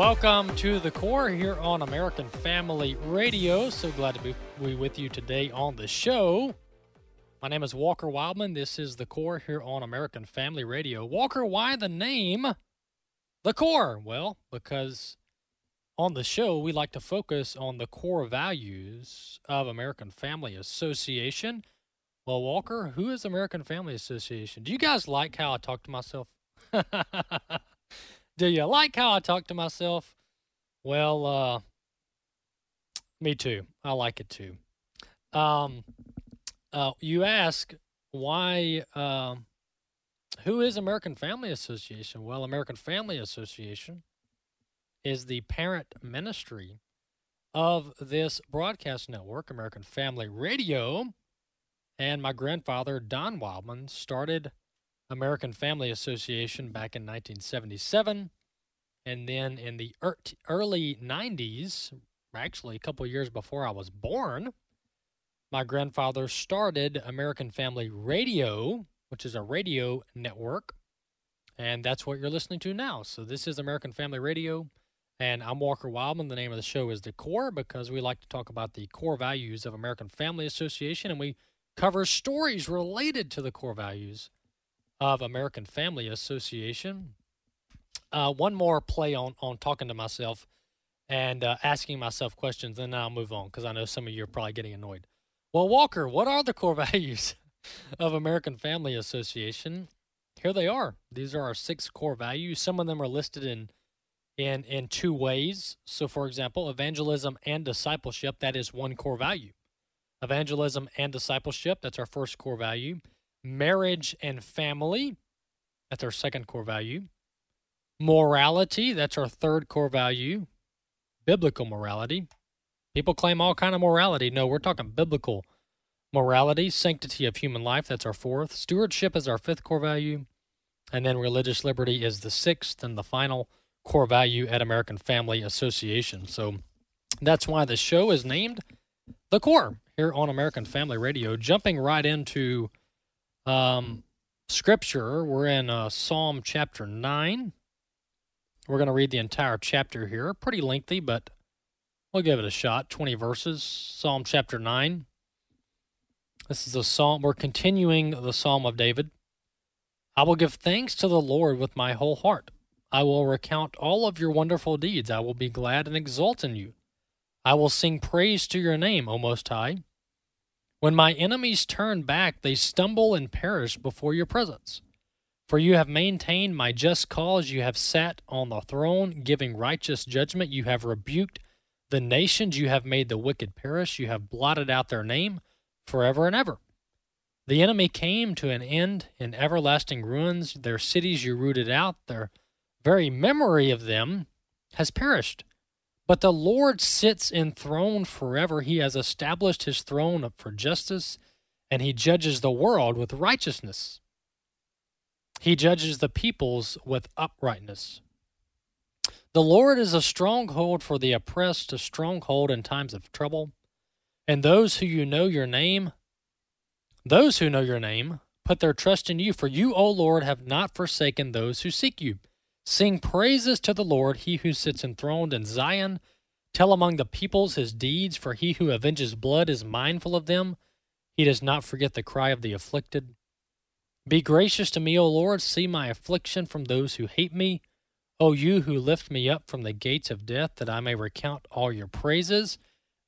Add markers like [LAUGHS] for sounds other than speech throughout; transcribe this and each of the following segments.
Welcome to the core here on American Family Radio. So glad to be with you today on the show. My name is Walker Wildman. This is the core here on American Family Radio. Walker, why the name the core? Well, because on the show we like to focus on the core values of American Family Association. Well, Walker, who is American Family Association? Do you guys like how I talk to myself? [LAUGHS] Do you like how I talk to myself? Well, uh, me too. I like it too. Um, uh, you ask why, uh, who is American Family Association? Well, American Family Association is the parent ministry of this broadcast network, American Family Radio. And my grandfather, Don Wildman, started American Family Association back in 1977. And then in the early 90s, actually a couple years before I was born, my grandfather started American Family Radio, which is a radio network. And that's what you're listening to now. So this is American Family Radio. And I'm Walker Wildman. The name of the show is The Core because we like to talk about the core values of American Family Association. And we cover stories related to the core values of American Family Association. Uh, one more play on on talking to myself and uh, asking myself questions, and then I'll move on because I know some of you are probably getting annoyed. Well, Walker, what are the core [LAUGHS] values of American Family Association? Here they are. These are our six core values. Some of them are listed in in in two ways. So, for example, evangelism and discipleship. That is one core value. Evangelism and discipleship. That's our first core value marriage and family. That's our second core value. Morality, that's our third core value. Biblical morality. People claim all kind of morality. No, we're talking biblical morality, sanctity of human life, that's our fourth. Stewardship is our fifth core value. And then religious liberty is the sixth and the final core value at American Family Association. So that's why the show is named The Core here on American Family Radio. Jumping right into um, scripture. We're in uh, Psalm chapter 9. We're going to read the entire chapter here. Pretty lengthy, but we'll give it a shot. 20 verses. Psalm chapter 9. This is a psalm. We're continuing the Psalm of David. I will give thanks to the Lord with my whole heart. I will recount all of your wonderful deeds. I will be glad and exult in you. I will sing praise to your name, O Most High. When my enemies turn back, they stumble and perish before your presence. For you have maintained my just cause. You have sat on the throne, giving righteous judgment. You have rebuked the nations. You have made the wicked perish. You have blotted out their name forever and ever. The enemy came to an end in everlasting ruins. Their cities you rooted out. Their very memory of them has perished. But the Lord sits enthroned forever. He has established his throne for justice, and he judges the world with righteousness. He judges the peoples with uprightness. The Lord is a stronghold for the oppressed, a stronghold in times of trouble. And those who you know your name, those who know your name, put their trust in you, for you, O Lord, have not forsaken those who seek you. Sing praises to the Lord, he who sits enthroned in Zion. Tell among the peoples his deeds, for he who avenges blood is mindful of them. He does not forget the cry of the afflicted. Be gracious to me, O Lord. See my affliction from those who hate me. O you who lift me up from the gates of death, that I may recount all your praises,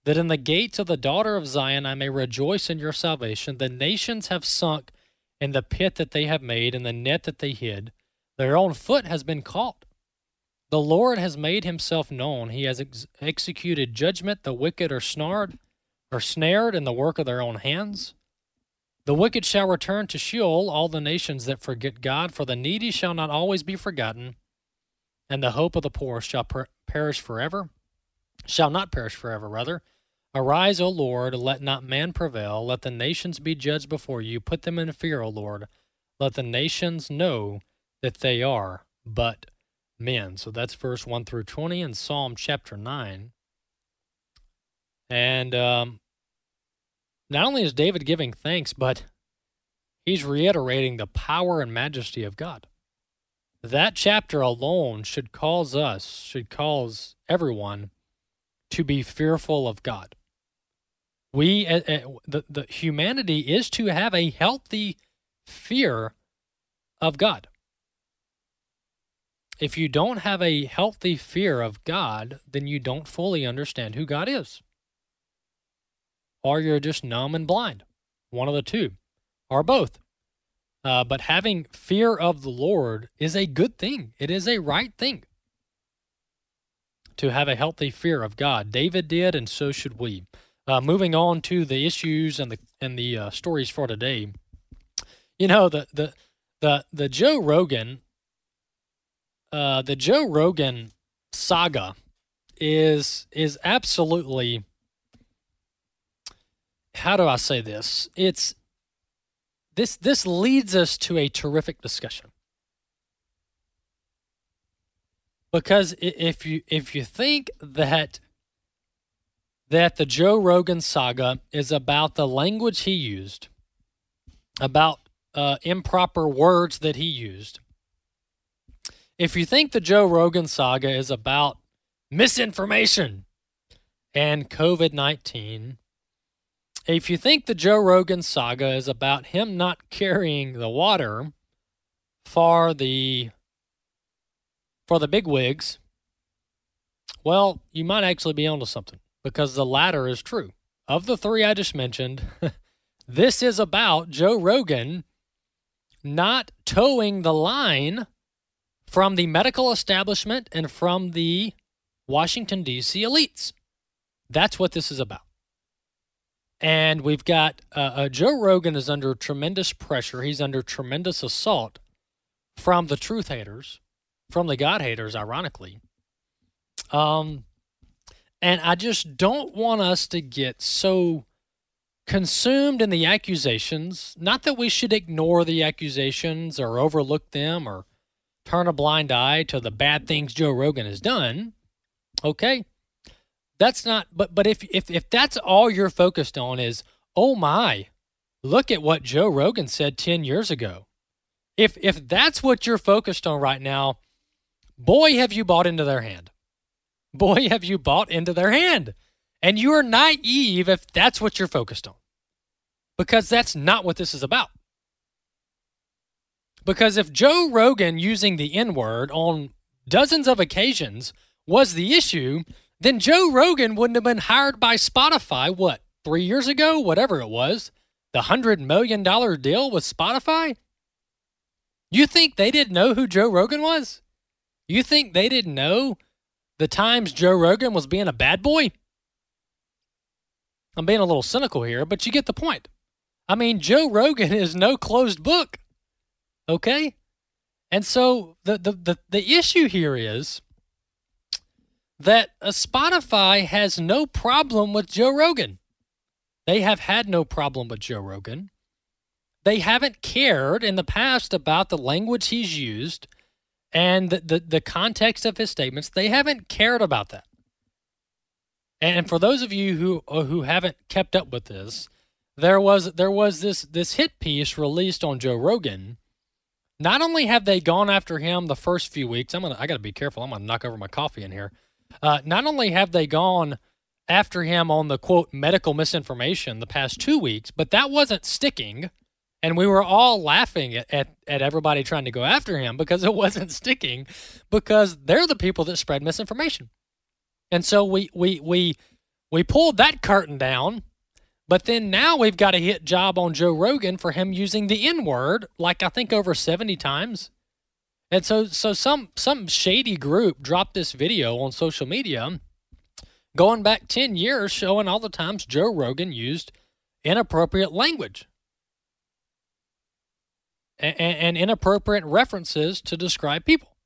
that in the gates of the daughter of Zion I may rejoice in your salvation. The nations have sunk in the pit that they have made, in the net that they hid. Their own foot has been caught. The Lord has made himself known. He has ex- executed judgment. The wicked are snared, are snared in the work of their own hands. The wicked shall return to Sheol, all the nations that forget God, for the needy shall not always be forgotten. and the hope of the poor shall per- perish forever, shall not perish forever, rather. Arise, O Lord, let not man prevail. Let the nations be judged before you. Put them in fear, O Lord. Let the nations know that they are but men. So that's verse 1 through 20 in Psalm chapter 9. And um, not only is David giving thanks, but he's reiterating the power and majesty of God. That chapter alone should cause us, should cause everyone to be fearful of God. We, uh, uh, the, the humanity is to have a healthy fear of God. If you don't have a healthy fear of God, then you don't fully understand who God is. Or you're just numb and blind. One of the two, or both. Uh, but having fear of the Lord is a good thing, it is a right thing to have a healthy fear of God. David did, and so should we. Uh, moving on to the issues and the and the uh, stories for today. You know the the the the Joe Rogan, uh, the Joe Rogan saga is is absolutely. How do I say this? It's this this leads us to a terrific discussion because if you if you think that that the Joe Rogan saga is about the language he used, about uh, improper words that he used. If you think the Joe Rogan saga is about misinformation and COVID 19, if you think the Joe Rogan saga is about him not carrying the water for the for the big wigs, well, you might actually be onto something because the latter is true. Of the three I just mentioned, [LAUGHS] this is about Joe Rogan not toeing the line from the medical establishment and from the Washington, D.C. elites. That's what this is about. And we've got uh, uh, Joe Rogan is under tremendous pressure. He's under tremendous assault from the truth haters, from the God haters, ironically. Um, and I just don't want us to get so consumed in the accusations. Not that we should ignore the accusations or overlook them or turn a blind eye to the bad things Joe Rogan has done. Okay, that's not but but if if if that's all you're focused on is oh my look at what joe rogan said 10 years ago. If if that's what you're focused on right now boy have you bought into their hand. Boy [LAUGHS] have you bought into their hand. And you are naive if that's what you're focused on. Because that's not what this is about because if joe rogan using the n word on dozens of occasions was the issue then Joe Rogan wouldn't have been hired by Spotify, what, three years ago? Whatever it was. The $100 million deal with Spotify? You think they didn't know who Joe Rogan was? You think they didn't know the times Joe Rogan was being a bad boy? I'm being a little cynical here, but you get the point. I mean, Joe Rogan [LAUGHS] is no closed book. Okay? And so the the the, the issue here is that Spotify has no problem with Joe Rogan. They have had no problem with Joe Rogan. They haven't cared in the past about the language he's used and the, the, the context of his statements. They haven't cared about that. And for those of you who uh, who haven't kept up with this, there was there was this this hit piece released on Joe Rogan. Not only have they gone after him the first few weeks, I'm gonna I gotta be careful. I'm gonna knock over my coffee in here. Uh, not only have they gone after him on the quote medical misinformation the past two weeks, but that wasn't sticking. And we were all laughing at, at, at, everybody trying to go after him because it [LAUGHS] wasn't sticking because they're the people that spread misinformation. And so we we we we pulled that curtain down, but then now we've got a hit job on Joe Rogan for him using the N-word like I think over 70 times and so so some some shady group dropped this video on social media going back 10 years showing all the times Joe Rogan used inappropriate language and, and inappropriate references to describe people.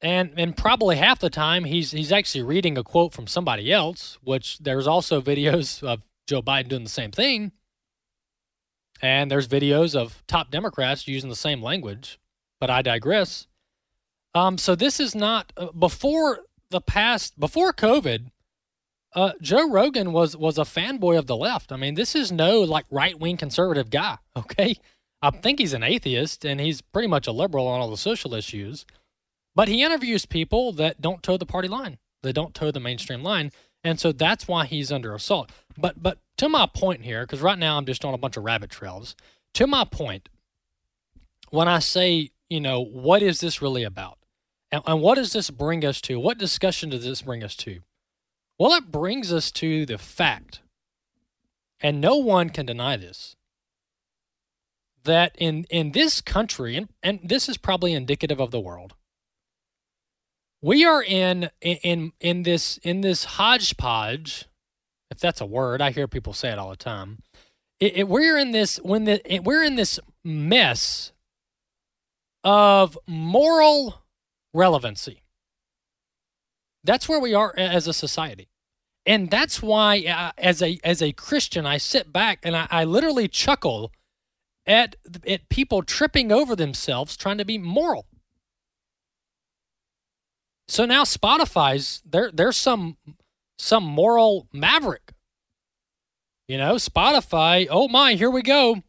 and and probably half the time he's he's actually reading a quote from somebody else, which there's also [LAUGHS] videos of Joe Biden doing the same thing. And there's videos of top Democrats using the same language, but I digress. Um, so this is not uh, before the past before COVID. Uh, Joe Rogan was was a fanboy of the left. I mean, this is no like right wing conservative guy. [LAUGHS] Okay, I think he's an atheist and he's pretty much a liberal on all the social issues. But he interviews people that don't toe the party line, that don't toe the mainstream line, and so that's why he's under assault. But but to my point here, because right now I'm just on a bunch of rabbit trails. To my point, when I say you know what is this really about, and, and what does this bring us to? What discussion does this bring us to? Well, it brings us to the fact, and no one can deny this, that in in this country, and, and this is probably indicative of the world we are in in in this in this hodgepodge if that's a word i hear people say it all the time. It, it, we're in this when the it, we're in this mess of moral relevancy. That's where we are as a society. And that's why uh, as a as a christian i sit back and I, I literally chuckle at at people tripping over themselves trying to be moral so now Spotify's there there's some some moral maverick. You know, Spotify, oh my, here we go.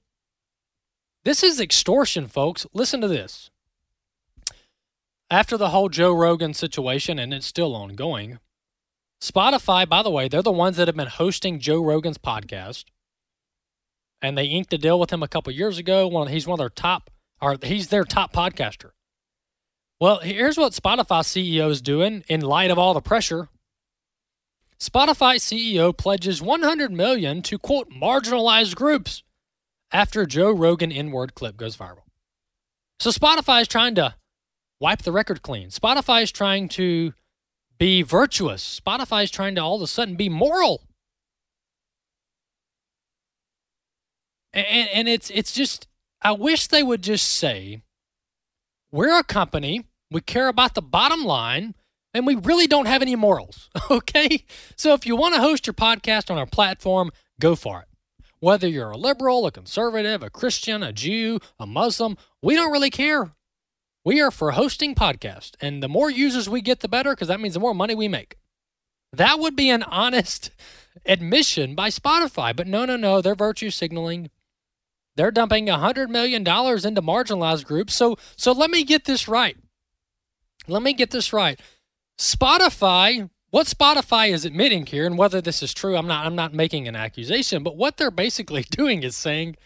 This is extortion, folks. Listen to this. After the whole Joe Rogan situation, and it's still ongoing, Spotify, by the way, they're the ones that have been hosting Joe Rogan's podcast. And they inked a deal with him a couple years ago. One, he's one of their top, or he's their top podcaster. Well, here's what Spotify CEO is doing in light of all the pressure. Spotify CEO pledges 100 million to quote marginalized groups after Joe Rogan N-word clip goes viral. So Spotify is trying to wipe the record clean. Spotify is trying to be virtuous. Spotify is trying to all of a sudden be moral. And, and it's it's just I wish they would just say we're a company we care about the bottom line, and we really don't have any morals. [LAUGHS] Okay? So if you want to host your podcast on our platform, go for it. Whether you're a liberal, a conservative, a Christian, a Jew, a Muslim, we don't really care. We are for hosting podcasts, and the more users we get, the better, because that means the more money we make. That would be an honest [LAUGHS] admission by Spotify, but no, no, no, they're virtue signaling. They're dumping $100 million into marginalized groups. So, so let me get this right let me get this right. Spotify, what Spotify is admitting here, and whether this is true, I'm not I'm not making an accusation, but what they're basically [LAUGHS] doing is saying,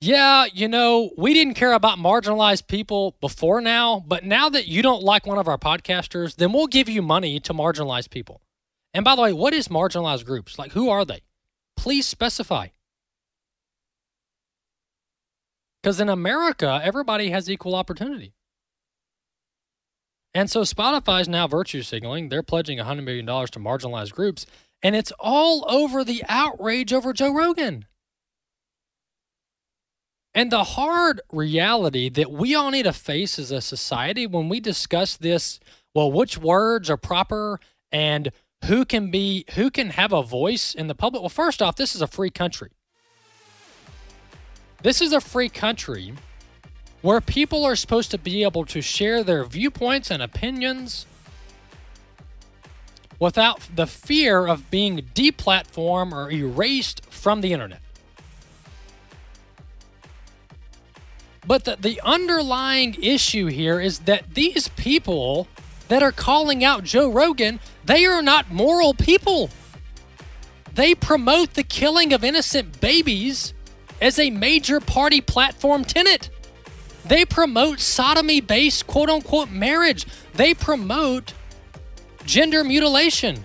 yeah, you know, we didn't care about marginalized people before now, but now that you don't like one of our podcasters, then we'll give you money to marginalize people. And by the way, what is marginalized groups? Like who are they? Please specify. Because in America, everybody has equal opportunity. And so Spotify is now virtue signaling. They're pledging $100 million to marginalized groups. And it's all over the outrage over Joe Rogan. And the hard reality that we all need to face as a society when we discuss this, well, which words are proper and who can be who can have a voice in the public? Well, first off, this is a free country. This is a free country where people are supposed to be able to share their viewpoints and opinions without the fear of being deplatformed or erased from the internet. But the, the underlying issue here is that these people that are calling out Joe Rogan, they are not moral people. They promote the killing of innocent babies as a major party platform tenet. They promote sodomy based quote unquote marriage. They promote gender mutilation,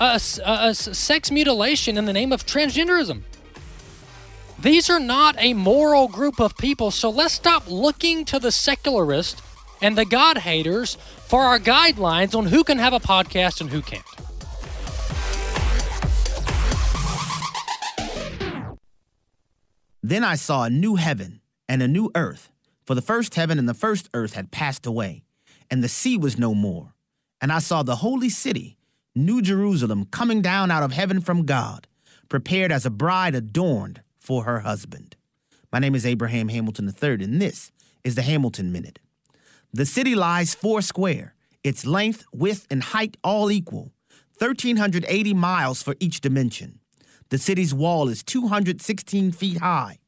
uh, sex mutilation in the name of transgenderism. These are not a moral group of people, so let's stop looking to the secularist and the God haters for our guidelines on who can have a podcast and who can't. Then I saw a new heaven and a new earth for the first heaven and the first earth had passed away, and the sea was no more. And I saw the holy city, New Jerusalem, coming down out of heaven from God, prepared as a bride adorned for her husband. My name is Abraham Hamilton III, and this is the Hamilton Minute. The city lies four square, its length, width, and height all equal, 1,380 miles for each dimension. The city's wall is 216 feet high,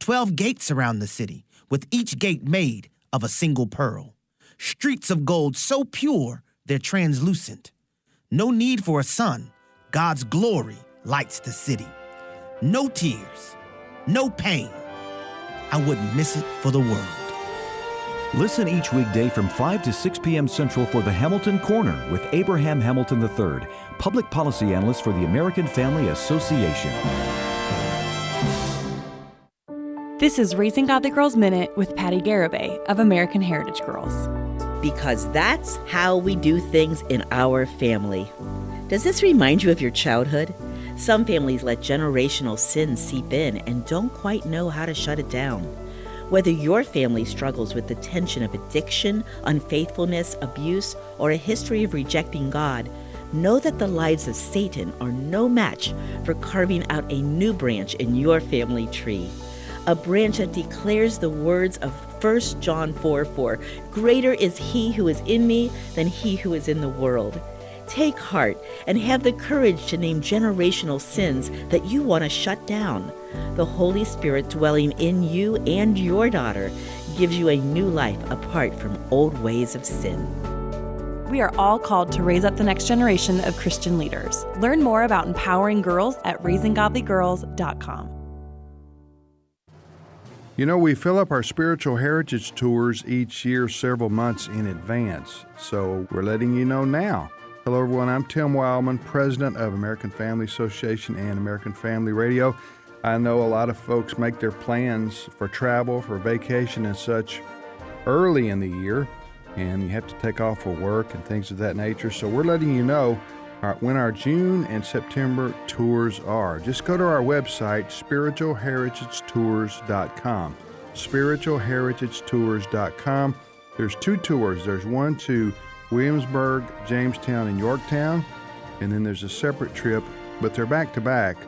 12 gates around the city, with each gate made of a single pearl. Streets of gold so pure they're translucent. No need for a sun, God's glory lights the city. No tears, no pain. I wouldn't miss it for the world. Listen each weekday from 5 to 6 p.m. Central for the Hamilton Corner with Abraham Hamilton III, public policy analyst for the American Family Association. This is Raising Godly Girls Minute with Patti Garibay of American Heritage Girls. Because that's how we do things in our family. Does this remind you of your childhood? Some families let generational sins seep in and don't quite know how to shut it down. Whether your family struggles with the tension of addiction, unfaithfulness, abuse, or a history of rejecting God, know that the lives of Satan are no match for carving out a new branch in your family tree. A branch that declares the words of 1 John 4 4 Greater is he who is in me than he who is in the world. Take heart and have the courage to name generational sins that you want to shut down. The Holy Spirit dwelling in you and your daughter gives you a new life apart from old ways of sin. We are all called to raise up the next generation of Christian leaders. Learn more about empowering girls at raisinggodlygirls.com. You know, we fill up our spiritual heritage tours each year several months in advance, so we're letting you know now. Hello, everyone. I'm Tim Wildman, president of American Family Association and American Family Radio. I know a lot of folks make their plans for travel, for vacation, and such early in the year, and you have to take off for work and things of that nature. So, we're letting you know Uh, when our June and September tours are. Just go to our website, spiritualheritagetours.com. Spiritualheritagetours.com. There's two tours. There's one to Williamsburg, Jamestown, and Yorktown. And then there's a separate trip, but they're back to back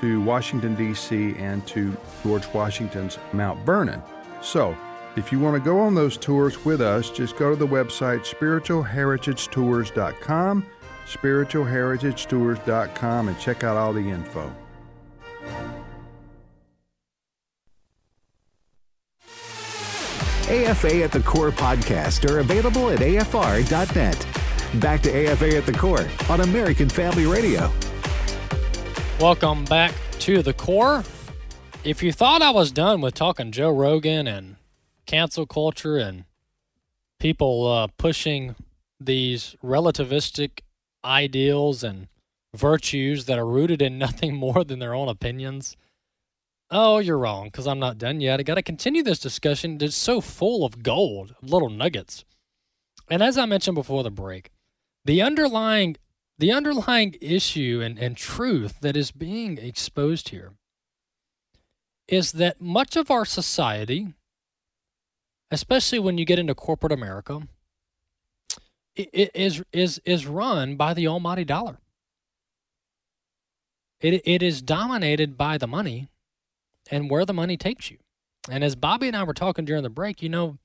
to Washington, D.C. and to George Washington's Mount Vernon. So, if you want to go on those tours with us, just go to the website spiritualheritagetours.com, spiritualheritagetours.com, and check out all the info. AFA at the Core podcast are available at afr.net. Back to AFA at the Core on American Family Radio. Welcome back to the Core. If you thought I was done with talking Joe Rogan and cancel culture and people uh, pushing these relativistic ideals and virtues that are rooted in [LAUGHS] nothing more than their own opinions, Oh, you're wrong, because I'm not done yet. I got to continue this discussion. It's so full of gold, little nuggets. And as I mentioned before the break, the underlying the underlying issue and, and truth that is being exposed here is that much of our society, especially when you get into corporate America, is is is run by the almighty dollar. It it is dominated by the money and where the money takes you. And as Bobby and I were talking during the break, you know,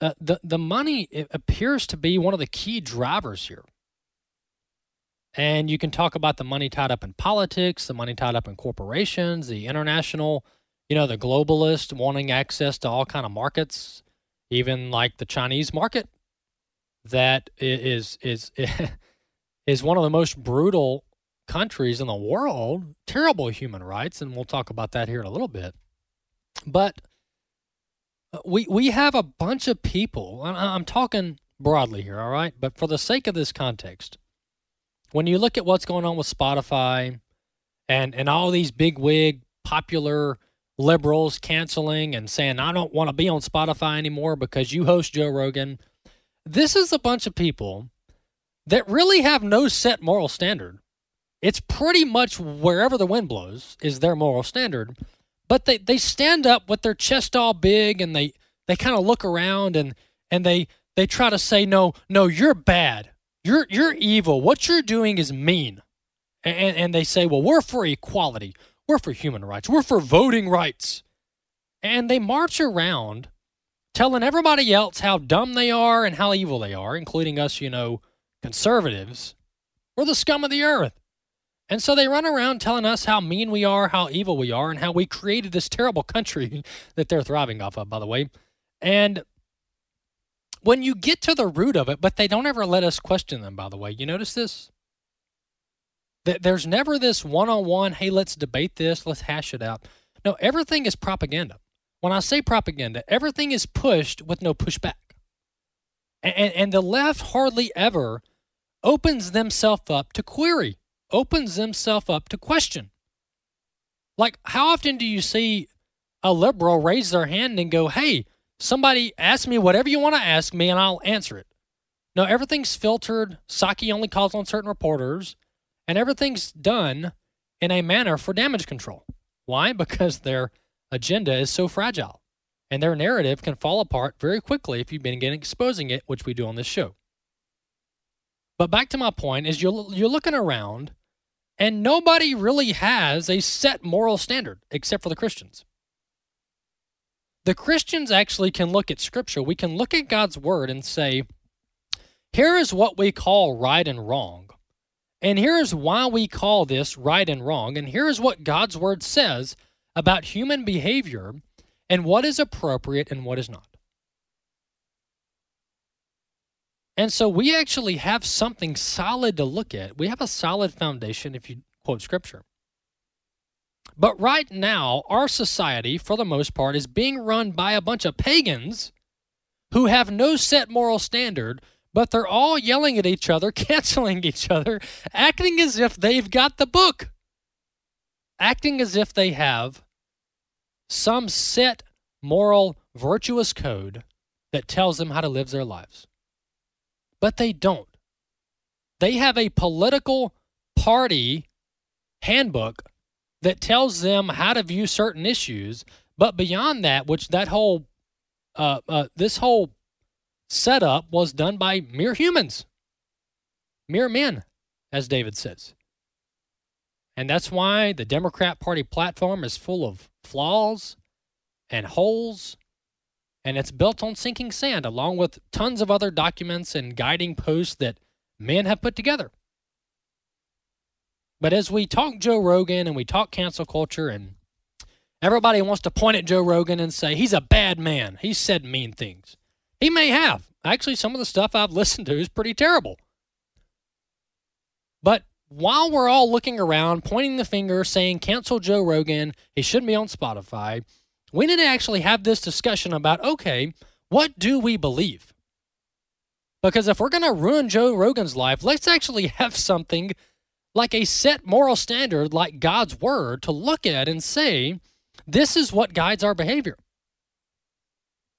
uh, the the money appears to be one of the key drivers here. And you can talk about the money tied up in politics, the money tied up in corporations, the international, you know, the globalist wanting access to all kind of markets, even like the Chinese market, that is is [LAUGHS] is one of the most brutal countries in the world, terrible human rights, and we'll talk about that here in a little bit. But uh, we we have a bunch of people. I'm talking broadly here, all right. But for the sake of this context, when you look at what's going on with Spotify and and all these big wig popular liberals canceling and saying I don't want to be on Spotify anymore because you host Joe Rogan, this is a bunch of people that really have no set moral standard it's pretty much wherever the wind blows is their moral standard. But they, they stand up with their chest all big and they, they kind of look around and, and they they try to say, no, no, you're bad. You're, you're evil. What you're doing is mean. And, and they say, well, we're for equality. We're for human rights. We're for voting rights. And they march around telling everybody else how dumb they are and how evil they are, including us, you know, conservatives. We're the scum of the earth. And so they run around telling us how mean we are, how evil we are, and how we created this terrible country [LAUGHS] that they're thriving off of, by the way. And when you get to the root of it, but they don't ever let us question them, by the way. You notice this? That There's never this one on one, hey, let's debate this, let's hash it out. No, everything is propaganda. When I say propaganda, everything is pushed with no pushback. And, and the left hardly ever opens themselves up to query, opens themselves up to question. Like, how often do you see a liberal raise their hand and go, hey, somebody ask me whatever you want to ask me and I'll answer it? No, everything's filtered. Psaki only calls on certain reporters and everything's done in a manner for damage control. Why? [LAUGHS] Because their agenda is so fragile and their narrative can fall apart very quickly if you've been exposing it, which we do on this show. But back to my point is you're, you're looking around and nobody really has a set moral standard except for the Christians. The Christians actually can look at Scripture. We can look at God's Word and say, here is what we call right and wrong. And here's why we call this right and wrong. And here's what God's word says about human behavior and what is appropriate and what is not. And so we actually have something solid to look at. We have a solid foundation if you quote scripture. But right now, our society, for the most part, is being run by a bunch of pagans who have no set moral standard, but they're all yelling at each other, [LAUGHS] canceling each other, acting as if they've got the book, acting as if they have some set moral, virtuous code that tells them how to live their lives. But they don't. They have a political party handbook that tells them how to view certain issues, but beyond that, which that whole uh, uh, this whole setup was done by mere humans, mere men, as David says. And that's why the Democrat Party platform is full of flaws and holes, and it's built on sinking sand, along with tons of other documents and guiding posts that men have put together. But as we talk Joe Rogan and we talk cancel culture, and everybody wants to point at Joe Rogan and say, he's a bad man, he said mean things. He may have. Actually, some of the stuff I've [LAUGHS] listened to is pretty terrible. But while we're all looking around, pointing the finger, saying, cancel Joe Rogan, he shouldn't be on Spotify, we need to actually have this discussion about okay, what do we believe? Because if we're going to ruin Joe Rogan's life, let's actually [LAUGHS] have something like a set moral standard, like God's word, to look at and say, this is what guides our behavior.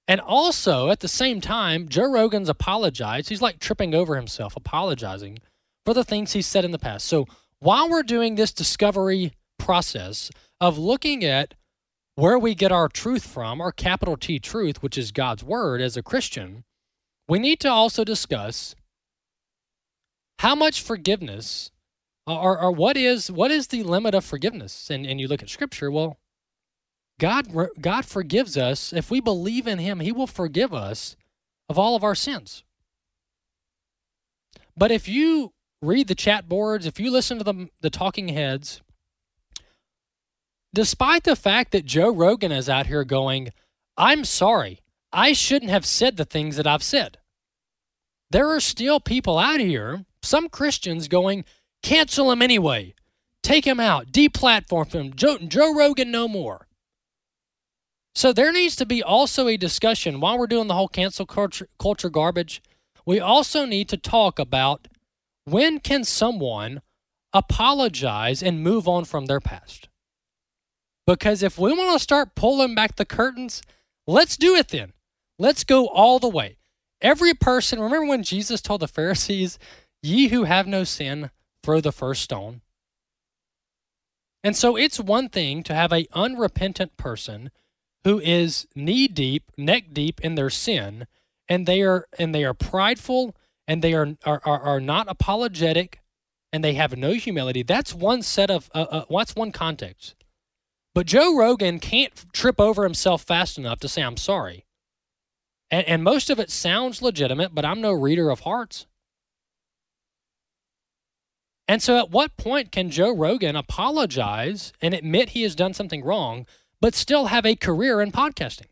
And also, at the same time, Joe Rogan's apologized. He's like tripping over himself, apologizing for the things he's said in the past. So while we're doing this discovery process of looking at where we get our truth from, our capital T truth, which is God's word as a Christian, we need to also discuss how much forgiveness or, or what is what is the limit of forgiveness? And, and you look at scripture, well, God, God forgives us. If we believe in Him, He will forgive us of all of our sins. But if you read the chat boards, if you listen to the, the talking heads, despite the fact that Joe Rogan is out here going, I'm sorry, I shouldn't have said the things that I've said. There are still people out here, some Christians, going, cancel him anyway, take him out, deplatform him, Joe, Joe Rogan no more. So there needs to be also a discussion while we're doing the whole cancel culture, culture garbage. We also need to talk about when can someone apologize and move on from their past? Because if we want to start pulling back the curtains, let's do it then. Let's go all the way. Every person, remember when Jesus told the Pharisees, Ye who have no sin, throw the first stone? And so it's one thing to have a unrepentant person who is knee deep, neck deep in their sin, and they are and they are prideful and they are are, are, not apologetic and they have no humility. That's one set of uh, uh, what's one context. But Joe Rogan can't trip over himself fast enough to say I'm sorry. And, and most of it sounds legitimate, but I'm no reader of hearts. And so, at what point can Joe Rogan apologize and admit he has done something wrong, but still have a career in podcasting?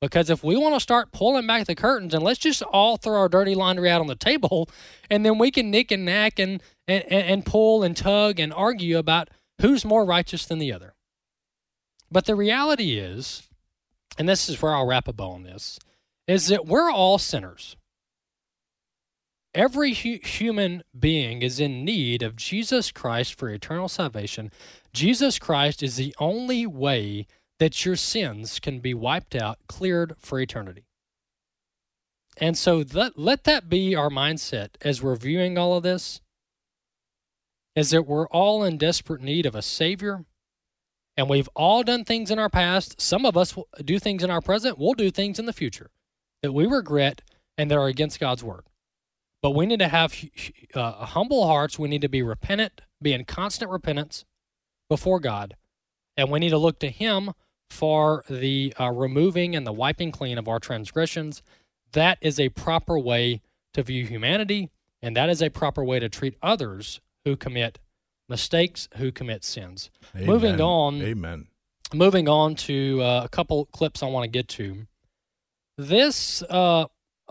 Because if we want to start pulling back the curtains and let's just all throw our dirty laundry out on the table, and then we can nick and knack and, and, and pull and tug and argue about who's more righteous than the other. But the reality is, and this is where I'll wrap a bow on this, is that we're all sinners. Every hu- human being is in need of Jesus Christ for eternal salvation. Jesus Christ is the only way that your sins can be wiped out, cleared for eternity. And so let, let that be our mindset as we're viewing all of this is that we're all in desperate need of a savior and we've all done things in our past. Some of us do things in our present. We'll do things in the future that we regret and that are against God's word. But we need to have uh, humble hearts. We need to be repentant, be in constant repentance before God. And we need to look to Him for the uh, removing and the wiping clean of our transgressions. That is a proper way to view humanity, and that is a proper way to treat others who commit mistakes, who commit sins. Amen. Moving on. Amen. Moving on to uh, a couple clips I want to get to. This uh,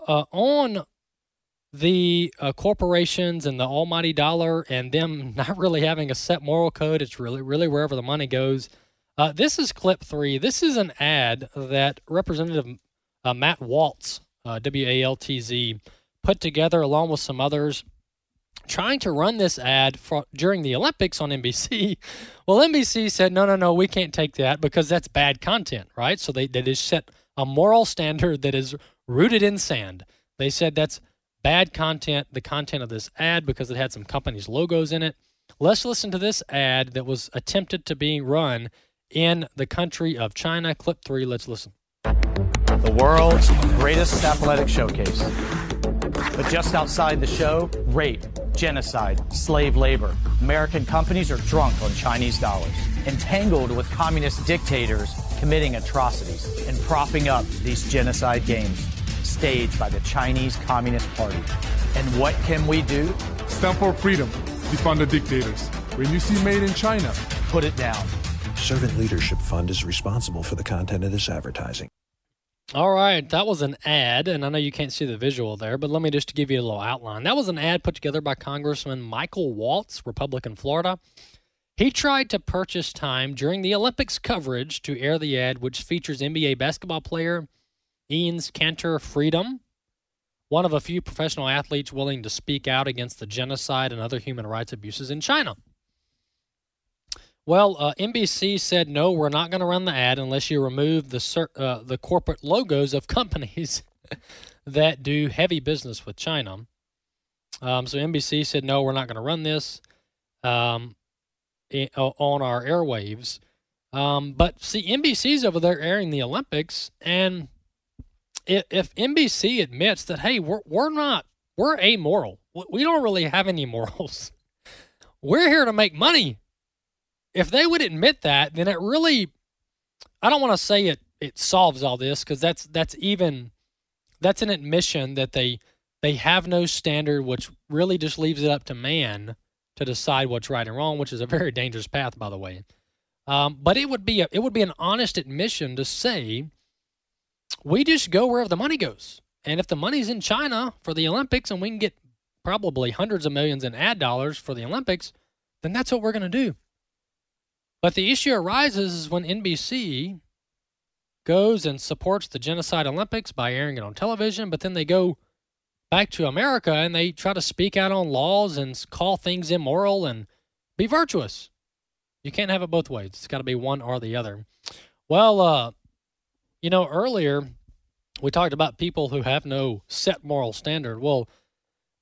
uh, on the uh, corporations and the almighty dollar and them [LAUGHS] not really having a set moral code. It's really, really wherever the money goes. Uh, this is clip three. This is an ad that Representative uh, Matt Waltz, uh, W A L T Z, put together along with some others, trying to run this ad for, during the Olympics on NBC. [LAUGHS] Well, NBC said, no, no, no, we can't take that because that's bad content, right? So they, they just set a moral standard that is rooted in sand. They said that's bad content, the content of this ad, because it had some companies' logos in it. Let's listen to this ad that was attempted to be run in the country of China. Clip three, let's listen. The world's greatest athletic showcase. But just outside the show, rape, genocide, slave labor. American companies are drunk on Chinese dollars, entangled with communist dictators committing atrocities and propping up these genocide games staged by the Chinese Communist Party. And what can we do? Stand for freedom. Defund the dictators. When you see made in China, put it down. Servant Leadership Fund is responsible for the content of this advertising. All right, that was an ad, and I know you can't see the visual there, but let me just give you a little outline. That was an ad put together by Congressman Michael Waltz, Republican Florida. He tried to purchase time during the Olympics coverage to air the ad, which features NBA basketball player Enes Kanter Freedom, one of a few professional athletes willing to speak out against the genocide and other human rights abuses in China. Well, uh, NBC said no, we're not going to run the ad unless you remove the uh, the corporate logos of [LAUGHS] companies that do heavy business with China. Um, so NBC said no, we're not going to run this um, in, on our airwaves. Um, but see, NBC's over there airing the Olympics, and if, if NBC admits that hey, we're we're not we're amoral, we don't really have any morals. [LAUGHS] We're here to make money if they would admit that, then it really I don't want to say it it solves all this because that's that's even that's an admission that they they have no standard, which really just leaves it up to man to decide what's right and wrong, which is a very dangerous path, by the way. Um, but it would be a, it would be an honest admission to say we just go wherever the money goes, and if the money's in China for the Olympics, and we can get probably hundreds of millions in ad dollars for the Olympics, then that's what we're going to do. But the issue arises is when NBC goes and supports the Genocide Olympics by airing it on television, but then they go back to America and they try to speak out on laws and call things immoral and be virtuous. You can't have it both ways. It's got to be one or the other. Well, uh, you know, earlier we talked about people who have no set moral standard. Well,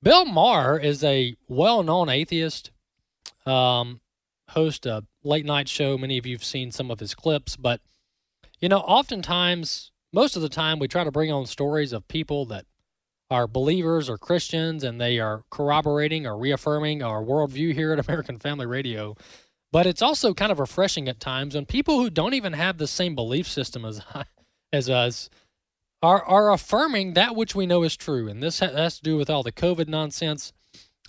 Bill Maher is a well known atheist. Um, host a late night show. Many of you have seen some of his clips, but you know, oftentimes most of the time we try to bring on stories of people that are believers or Christians and they are corroborating or reaffirming our worldview here at [LAUGHS] American Family Radio. But it's also kind of refreshing at times when people who don't even have the same belief system as [LAUGHS] as us are are affirming that which we know is true. And this has to do with all the COVID nonsense.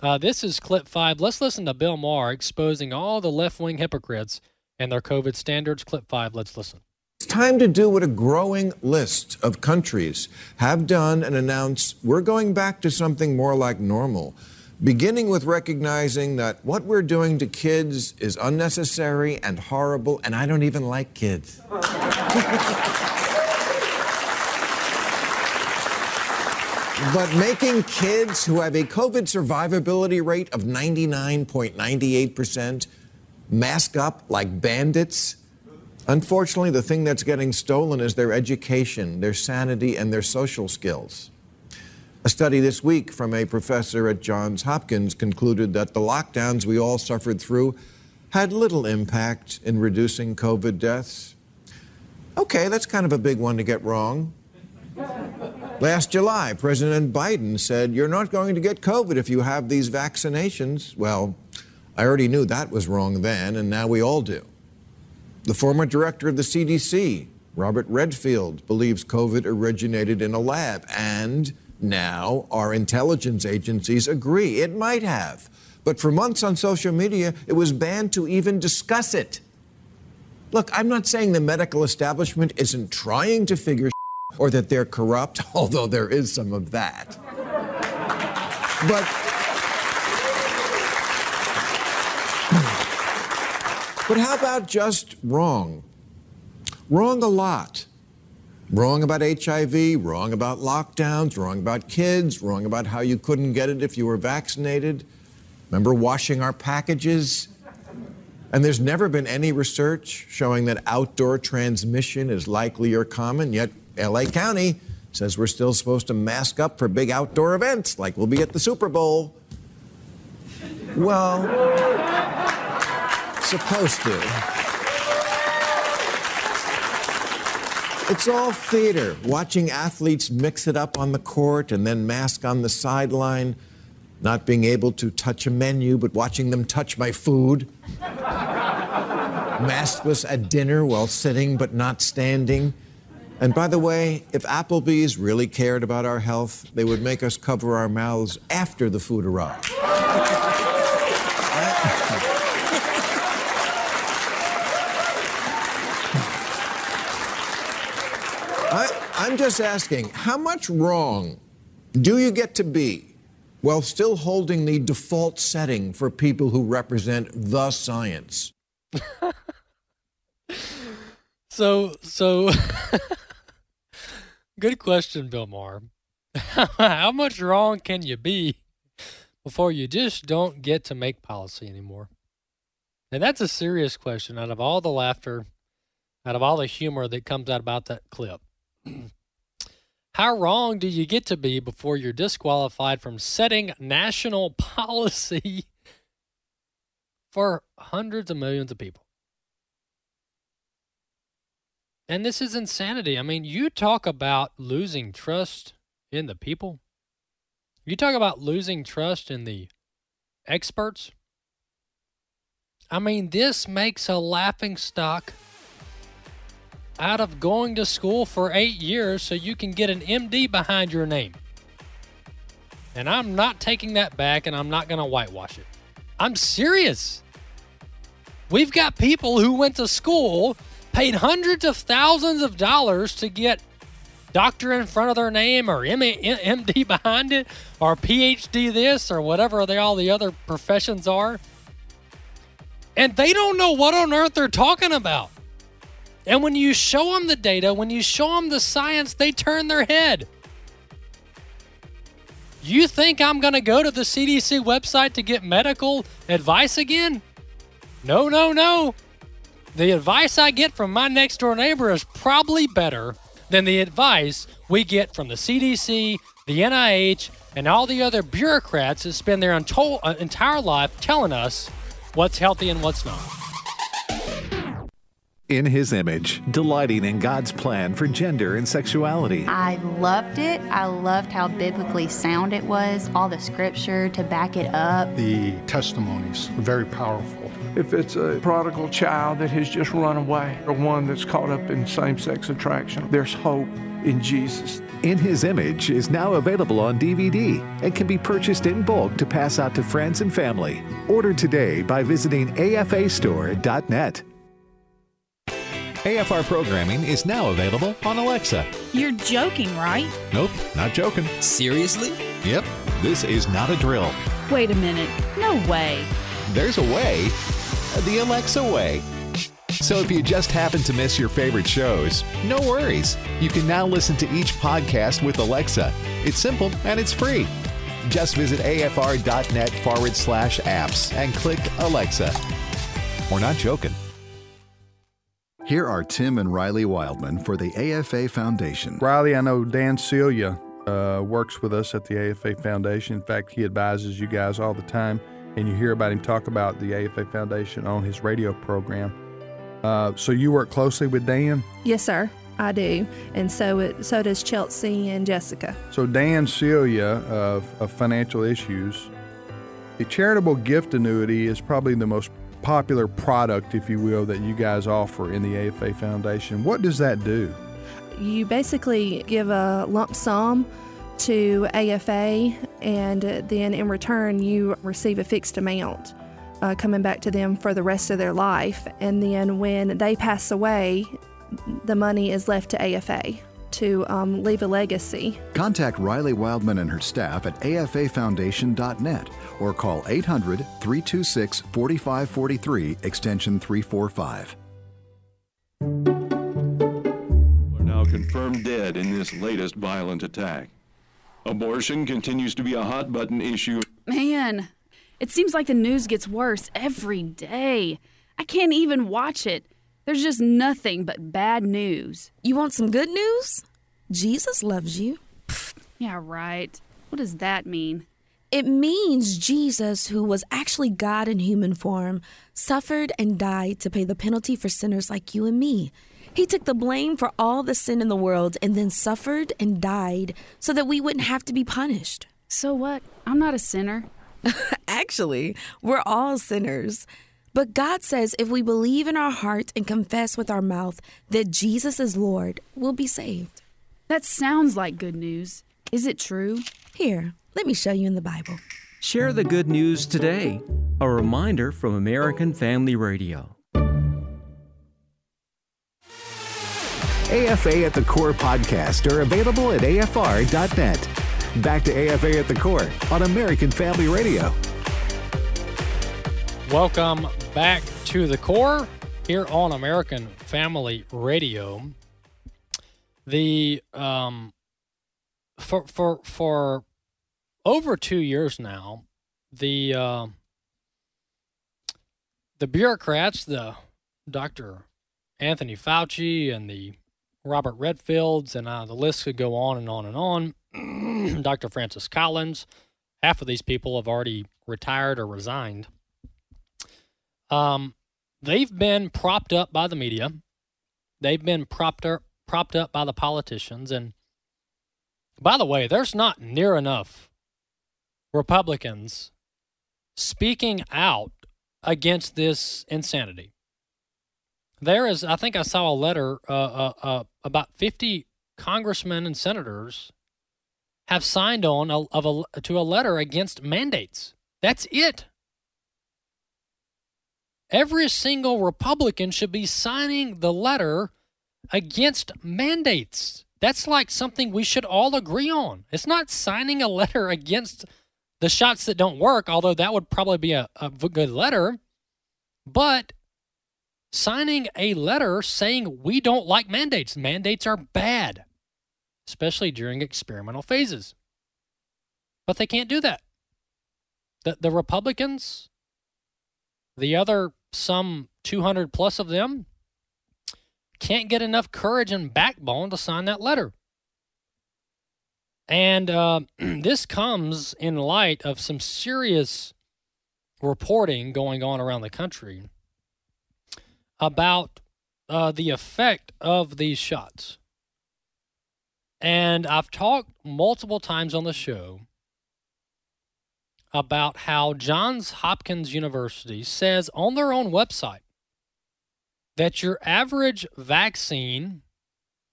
Uh, this is clip five. Let's listen to Bill Maher exposing all the left wing hypocrites and their COVID standards. Clip five. Let's listen. It's time to do what a growing list of countries have done and announce we're going back to something more like normal, beginning with recognizing that what we're doing to kids is unnecessary and horrible, and I don't even like kids. [LAUGHS] But making kids who have a COVID survivability rate of 99.98% mask up like bandits Unfortunately, the thing that's getting stolen is their education, their sanity, and their social skills. A study this week from a professor at Johns Hopkins concluded that the lockdowns we all suffered through had little impact in reducing COVID deaths. Okay, that's kind of a big one to get wrong. Last July, President Biden said, You're not going to get COVID if you have these vaccinations. Well, I already knew that was wrong then, and now we all do. The former director of the CDC, Robert Redfield, believes COVID originated in a lab, and now our intelligence agencies agree it might have. But for months on social media, it was banned to even discuss it. Look, I'm not saying the medical establishment isn't trying to figure or that they're corrupt, [LAUGHS] although there is some of that. But But how about just wrong? Wrong a lot. Wrong about HIV, wrong about lockdowns, wrong about kids, wrong about how you couldn't get it if you were vaccinated. Remember washing our packages? And there's never been any research showing that outdoor transmission is likely or common, yet LA County says we're still supposed to mask up for big outdoor events like we'll be at the Super Bowl. Well, supposed to. It's all theater, watching athletes mix it up on the court and then mask on the sideline, not being able to touch a menu, but watching them touch my food. Maskless at dinner while sitting but not standing. And by the way, if Applebee's really cared about our health, they would make us cover our mouths after the food arrived. I'm just asking, how much wrong do you get to be while still holding the default setting for people who represent the science? [LAUGHS] so, so, [LAUGHS] good question, Bill Maher. [LAUGHS] how much wrong can you be before you just don't get to make policy anymore? And that's a serious question out of all the laughter, out of all the humor that comes out about that clip. [CLEARS THROAT] How wrong do you get to be before you're disqualified from setting national [LAUGHS] policy for hundreds of millions of people? And this is insanity. I mean, you talk about losing trust in the people. You talk about losing trust in the experts. I mean, this makes a laughing stock out of going to school for eight years so you can get an MD behind your name. And I'm not taking that back and I'm not going to whitewash it. I'm serious. We've got people who went to school, paid hundreds of thousands of dollars to get doctor in front of their name or MD behind it or PhD this or whatever they, all the other professions are. And they don't know what on earth they're talking about. And when you show them the data, when you show them the science, they turn their head. You think I'm going to go to the CDC website to get medical advice again? No, no, no. The advice I get from my next door neighbor is probably better than the advice we get from the CDC, the NIH, and all the other bureaucrats that spend their uh, entire life telling us what's healthy and what's not. In His Image, delighting in God's plan for gender and sexuality. I loved it. I loved how biblically sound it was, all the scripture to back it up. The testimonies were very powerful. If it's a prodigal child that has just run away or one that's caught up in same sex attraction, there's hope in Jesus. In His Image is now available on DVD and can be purchased in bulk to pass out to friends and family. Order today by visiting afastore.net. AFR programming is now available on Alexa. You're joking, right? Nope, not joking. Seriously? Yep, this is not a drill. Wait a minute. No way. There's a way, the Alexa way. So if you just happen to miss your favorite shows, no worries. You can now listen to each podcast with Alexa. It's simple and it's free. Just visit afr.net forward slash apps and click Alexa. We're not joking. Here are Tim and Riley Wildman for the AFA Foundation. Riley, I know Dan Celia uh, works with us at the AFA Foundation. In fact, he advises you guys all the time, and you hear about him talk about the AFA Foundation on his radio program. Uh, so you work closely with Dan? Yes, sir. I do, and so it, so does Chelsea and Jessica. So Dan Celia of, of Financial Issues, the charitable gift annuity is probably the most popular product, if you will, that you guys offer in the AFA Foundation. What does that do? You basically give a lump sum to AFA, and then in return, you receive a fixed amount uh, coming back to them for the rest of their life. And then when they pass away, the money is left to AFA to um, leave a legacy. Contact Riley Wildman and her staff at afafoundation.net or call 800 326 4543, extension 345. Are now confirmed dead in this latest violent attack. Abortion continues to be a hot button issue. Man, it seems like the news gets worse every day. I can't even watch it. There's just nothing but bad news. You want some good news? Jesus loves you. Yeah, right. What does that mean? It means Jesus, who was actually God in human form, suffered and died to pay the penalty for sinners like you and me. He took the blame for all the sin in the world and then suffered and died so that we wouldn't have to be punished. So what? I'm not a sinner. [LAUGHS] Actually, we're all sinners. But God says if we believe in our heart and confess with our mouth that Jesus is Lord, we'll be saved. That sounds like good news. Is it true? Here, let me show you in the Bible. Share the good news today. A reminder from American Family Radio. AFA at the Core podcast are available at afr.net. Back to AFA at the Core on American Family Radio. Welcome back to the core here on American Family Radio. The um for for for over two years now, the uh, the bureaucrats, the Dr. Anthony Fauci and the Robert Redfields, and uh, the list could go on and on and on. [CLEARS THROAT] Dr. Francis Collins, half of these people have already retired or resigned. Um, they've been propped up by the media. They've been propped up, propped up by the politicians. And by the way, there's not near enough Republicans speaking out against this insanity. There is, I think I saw a letter, uh, uh, uh, about 50 congressmen and senators have signed on a, of a, to a letter against mandates. That's it. Every single Republican should be signing the letter against mandates. That's like something we should all agree on. It's not signing a letter against the shots that don't work, although that would probably be a, a good letter, but signing a letter saying we don't like mandates. Mandates are bad, especially during experimental phases. But they can't do that. The, the Republicans, the other some 200 plus of them, can't get enough courage and backbone to sign that letter. And uh, [CLEARS THROAT] this comes in light of some serious reporting going on around the country about uh, the effect of these shots. And I've talked multiple times on the show about how Johns Hopkins University says on their own website that your average vaccine,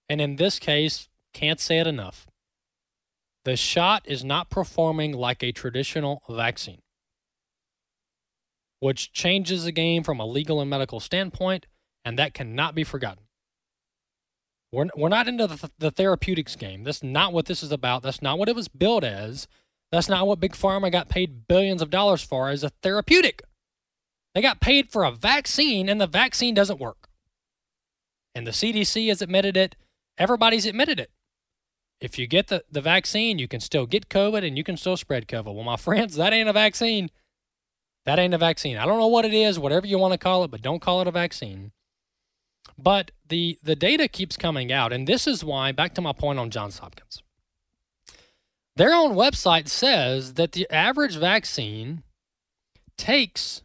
and in this case, can't say it enough, the shot is not performing like a traditional vaccine, which changes the game from a legal and medical standpoint, and that cannot be forgotten. We're, we're not into the, the therapeutics game. That's not what this is about. That's not what it was built as. That's not what Big Pharma got paid billions of dollars for as a therapeutic. They got paid for a vaccine, and the vaccine doesn't work. And the CDC has admitted it. Everybody's admitted it. If you get the, the vaccine, you can still get COVID and you can still spread COVID. Well, my [LAUGHS] friends, that ain't a vaccine. That ain't a vaccine. I don't know what it is, whatever you want to call it, but don't call it a vaccine. But the the data keeps coming out, and this is why, back to my point on Johns Hopkins. Their own website says that the average vaccine takes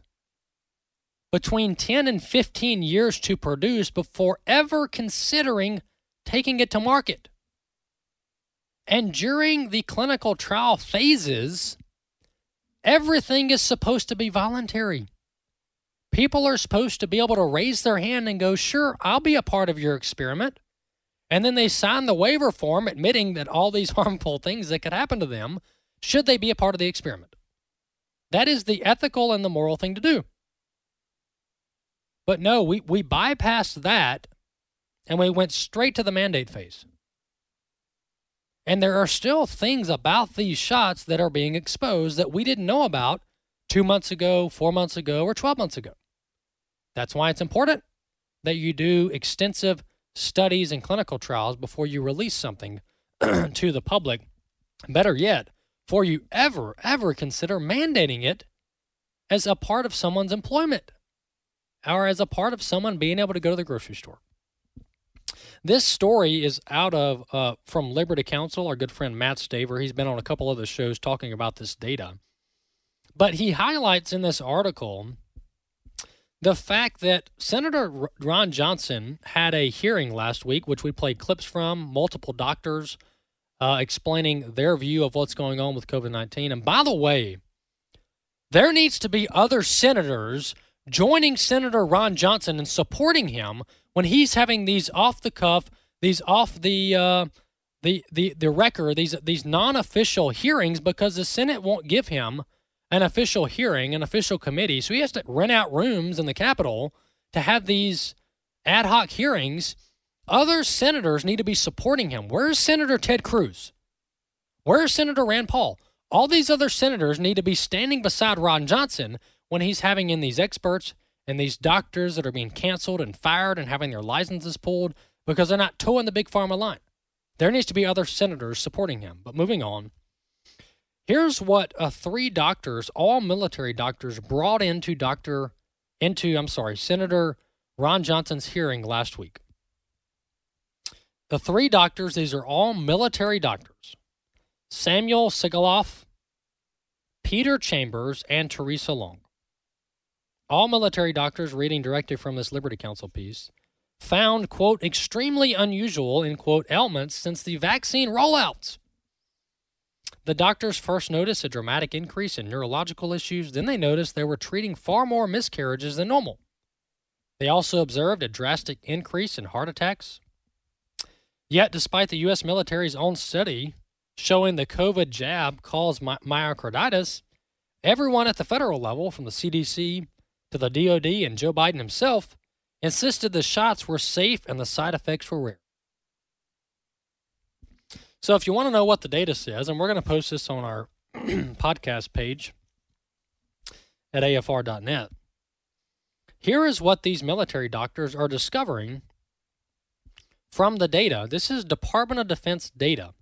between 10 and 15 years to produce before ever considering taking it to market. And during the clinical trial phases, everything is supposed to be voluntary. People are supposed to be able to raise their hand and go, Sure, I'll be a part of your experiment. And then they sign the waiver form admitting that all these [LAUGHS] harmful things that could happen to them should they be a part of the experiment. That is the ethical and the moral thing to do. But no, we, we bypassed that and we went straight to the mandate phase. And there are still things about these shots that are being exposed that we didn't know about two months ago, four months ago, or 12 months ago. That's why it's important that you do extensive studies and clinical trials before you release something [CLEARS THROAT] to the public. Better yet, before you ever, ever consider mandating it as a part of someone's employment or as a part of someone being able to go to the grocery store. This story is out of uh, from Liberty Counsel, our good friend Matt Staver. He's been on a couple of shows talking about this data. But he highlights in this article the fact that Senator Ron Johnson had a hearing last week, which we played clips from, multiple doctors uh, explaining their view of what's going on with COVID 19. And by the way, there needs to be other senators joining Senator Ron Johnson and supporting him when he's having these off the cuff, these off the uh, the the the record, these these non official hearings because the Senate won't give him an official hearing, an official committee. So he has to rent out rooms in the Capitol to have these ad hoc hearings. Other senators need to be supporting him. Where's Senator Ted Cruz? Where's Senator Rand Paul? All these other senators need to be standing beside Ron Johnson when he's having in these experts and these doctors that are being canceled and fired and having their licenses pulled because they're not toeing the big pharma line. There needs to be other senators supporting him. But moving on, Here's what uh, three doctors, all military doctors, brought into Dr. into, I'm sorry, Senator Ron Johnson's hearing last week. The three doctors, these are all military doctors Samuel Sigoloff, Peter Chambers, and Theresa Long. All military doctors reading directly from this Liberty Counsel piece found, quote, extremely unusual in, quote, ailments since the vaccine rollouts. The doctors first noticed a dramatic increase in neurological issues, then they noticed they were treating far more miscarriages than normal. They also observed a drastic increase in heart attacks. Yet, despite the U.S. military's own study showing the COVID jab caused my- myocarditis, everyone at the federal level, from the CDC to the DoD and Joe Biden himself, insisted the shots were safe and the side effects were rare. So if you want to know what the data says, and we're going to post this on our [CLEARS THROAT] podcast page at afr.net, here is what these military doctors are discovering from the data. This is Department of Defense data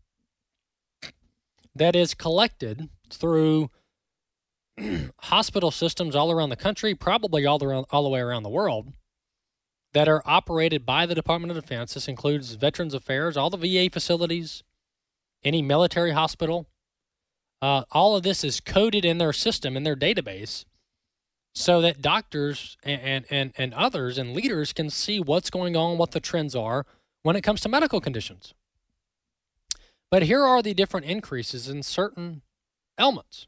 that is collected through [CLEARS THROAT] hospital systems all around the country, probably all, around, all the way around the world, that are operated by the Department of Defense. This includes Veterans Affairs, all the VA facilities, any military hospital. Uh, all of this is coded in their system, in their database, so that doctors and, and, and others and leaders can see what's going on, what the trends are when it comes to medical conditions. But here are the different increases in certain elements.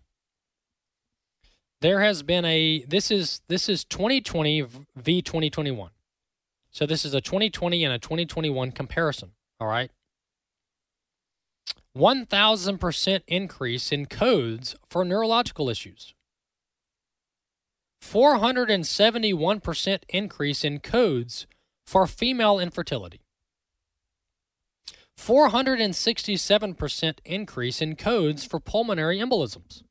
There has been a this is this is 2020 v 2021. So this is a 2020 and a 2021 comparison, all right? 1000% increase in codes for neurological issues. 471% increase in codes for female infertility. 467% increase in codes for pulmonary embolisms.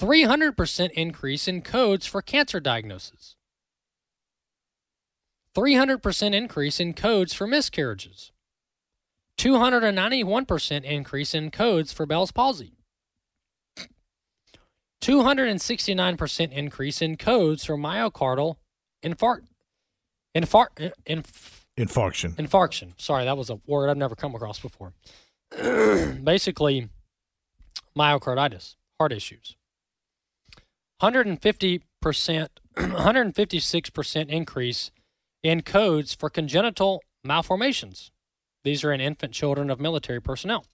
300% increase in codes for cancer diagnosis. 300% increase in codes for miscarriages. 291% increase in codes for Bell's palsy. 269% increase in codes for myocardial infarct. Infarct. Inf- Infarction. Infarction. Sorry, that was a word I've never come across before. [CLEARS THROAT] Basically, myocarditis, heart issues. 150%, 156% [CLEARS THROAT] increase in codes for congenital malformations. These are in infant children of military personnel.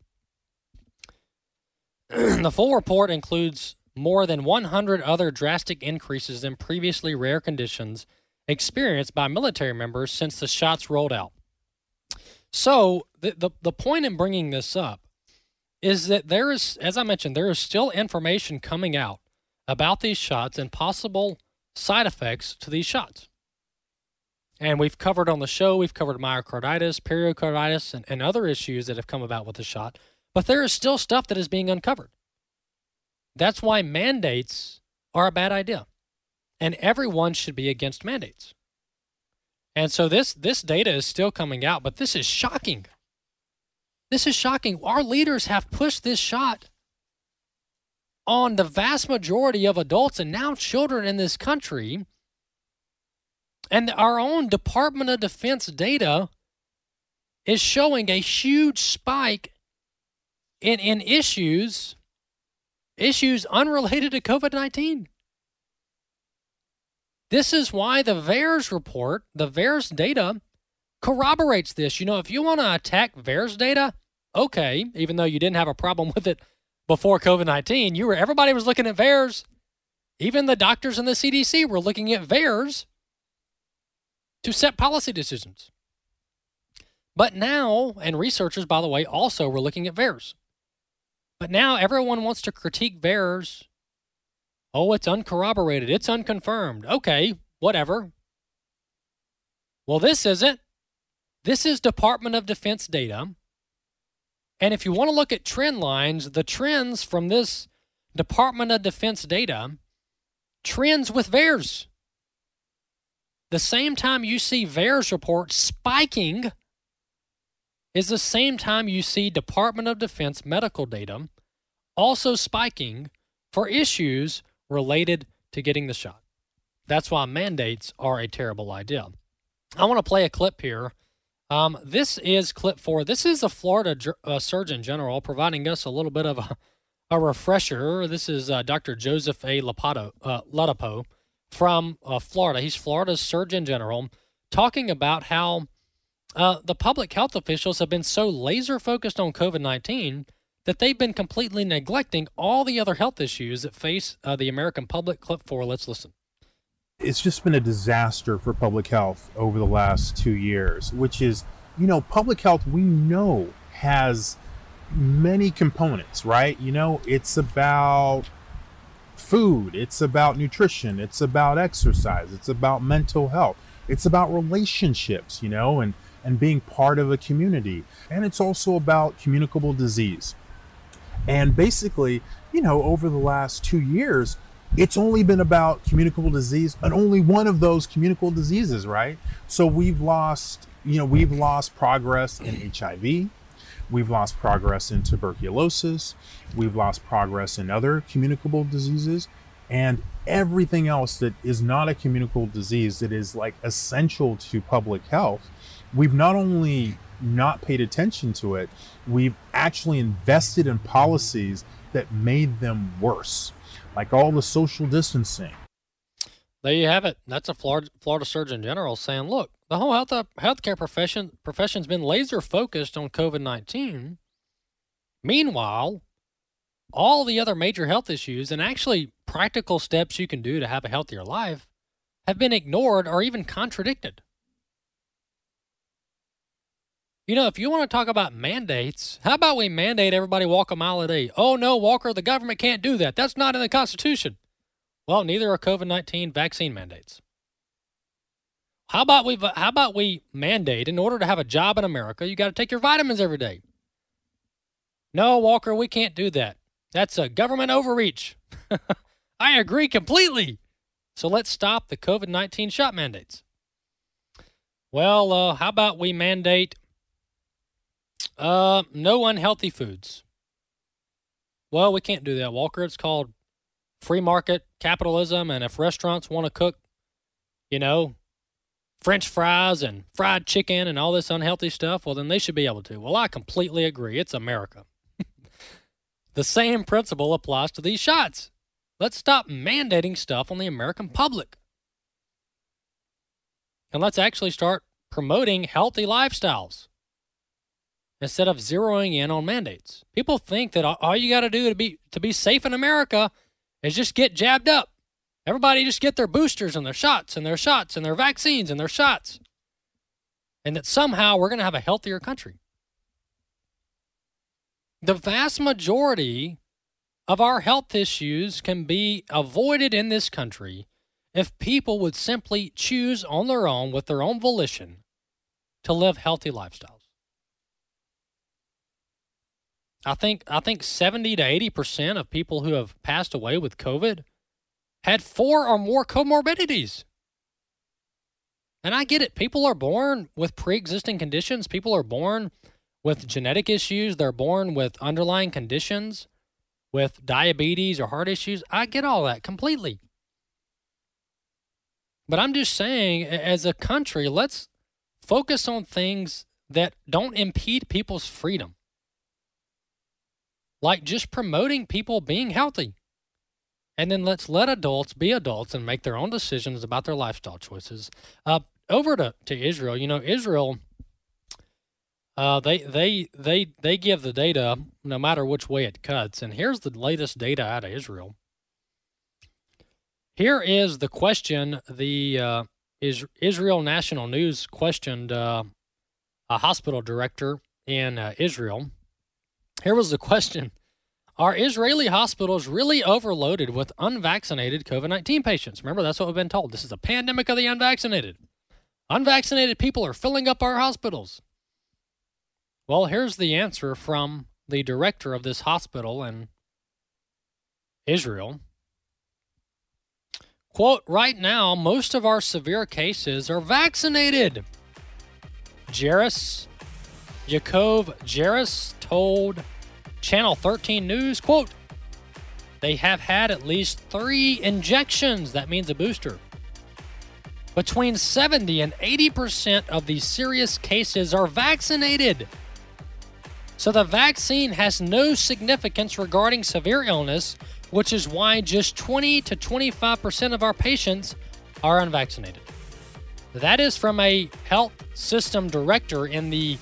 [CLEARS THROAT] the full report includes more than 100 other drastic increases in previously rare conditions experienced by military members since the shots rolled out. So, the, the, the point in bringing this up is that there is, as I mentioned, there is still information coming out about these shots and possible side effects to these shots. And we've covered on the show, we've covered myocarditis, pericarditis, and, and other issues that have come about with the shot. But there is still stuff that is being uncovered. That's why mandates are a bad idea and everyone should be against mandates. And so this this data is still coming out, but this is shocking. This is shocking. Our leaders have pushed this shot on the vast majority of adults and now children in this country. And our own Department of Defense data is showing a huge spike in, in issues, issues unrelated to COVID 19. This is why the VAERS report, the VAERS data, corroborates this. You know, if you want to attack VAERS data, okay, even though you didn't have a problem [LAUGHS] with it before COVID 19, you were everybody was looking at VAERS. Even the doctors and the CDC were looking at VAERS to set policy decisions. But now, and researchers, by the way, also were looking at VAERS. But now everyone wants to critique VAERS Oh, it's uncorroborated. It's unconfirmed. Okay, whatever. Well, this isn't. This is Department of Defense data. And if you want to look at trend lines, the trends from this Department of Defense data trends with VAERS. The same time you see VAERS report spiking is the same time you see Department of Defense medical data also spiking for issues related to getting the shot. That's why mandates are a terrible idea. I want to play a clip here. Um, this is clip four. This is a Florida uh, Surgeon General providing us a little bit of a, a refresher. This is uh, Dr. Joseph A. Ladapo, uh, from uh, Florida. He's Florida's Surgeon General talking about how uh, the public health officials have been so laser focused on COVID 19 that they've been completely neglecting all the other health issues that face uh, the American public. Clip four, let's listen. It's just been a disaster for public health over the last two years, which is, you know, public health we know has many components, right? You know, it's about food, it's about nutrition, it's about exercise, it's about mental health, it's about relationships, you know, and and being part of a community. And it's also about communicable disease. And basically, you know, over the last two years, it's only been about communicable disease and only one of those communicable diseases, right? So we've lost, you know, we've lost progress in HIV. We've lost progress in tuberculosis. We've lost progress in other communicable diseases and everything else that is not a communicable disease that is like essential to public health. We've not only not paid attention to it, we've actually invested in policies that made them worse, like all the social distancing. There you have it. That's a Florida, Florida Surgeon General saying, look, the whole health uh, healthcare profession profession's been laser focused on COVID nineteen. Meanwhile, all the other major health issues and actually practical steps you can do to have a healthier life have been ignored or even contradicted. You know, if you want to talk about mandates, how about we mandate everybody walk a mile a day? Oh, no, Walker, the government can't do that. That's not in the Constitution. Well, neither are COVID 19 vaccine mandates. How about we how about we mandate in order to have a job in America, you got to take your vitamins every day. No, Walker, we can't do that. That's a government overreach. [LAUGHS] I agree completely. So let's stop the COVID 19 shot mandates. Well, uh, how about we mandate uh, no unhealthy foods? Well, we can't do that, Walker. It's called free market capitalism. And if restaurants want to cook, you know, French fries and fried chicken and all this unhealthy stuff, well, then they should be able to. Well, I completely agree. It's America. [LAUGHS] the same principle applies to these shots. Let's stop mandating stuff on the American public. And let's actually start promoting healthy lifestyles instead of zeroing in on mandates. People think that all you got to do to be to be safe in America is just get jabbed up. Everybody just get their boosters and their shots and their shots and their vaccines and their shots. And that somehow we're going to have a healthier country. The vast majority of our health issues can be avoided in this country if people would simply choose on their own, with their own volition, to live healthy lifestyles. I think I think 70 to 80% of people who have passed away with COVID had four or more comorbidities. And I get it. People are born with pre-existing conditions. People are born with genetic issues. They're born with underlying conditions, with diabetes or heart issues. I get all that completely. But I'm just saying, as a country, let's focus on things that don't impede people's freedom like just promoting people being healthy. And then let's let adults be adults and make their own decisions about their lifestyle choices. Uh, over to, to Israel, you know, Israel, uh, they they they they give the data no matter which way it cuts. And here's the latest data out of Israel. Here is the question the uh, is Israel National News questioned uh, a hospital director in uh, Israel here was the question Are Israeli hospitals really overloaded with unvaccinated COVID 19 patients? Remember, that's what we've been told. This is a pandemic of the unvaccinated. Unvaccinated people are filling up our hospitals. Well, here's the answer from the director of this hospital in Israel. Quote, right now, most of our severe cases are vaccinated. Jerris, Yaakov Jerris told Channel 13 News, quote, they have had at least three injections. That means a booster. Between 70 and 80% of these serious cases are vaccinated. So the vaccine has no significance regarding severe illness, which is why just 20 to 25% of our patients are unvaccinated. That is from a health system director in the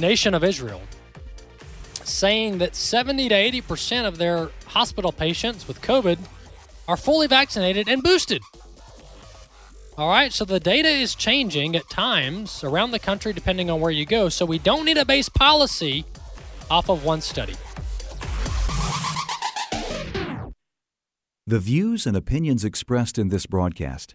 nation of Israel, saying that 70 to 80% of their hospital patients with COVID are fully vaccinated and boosted. All right, so the data is changing at times around the country depending on where you go, so we don't need a base policy off of one study. The views and opinions expressed in this broadcast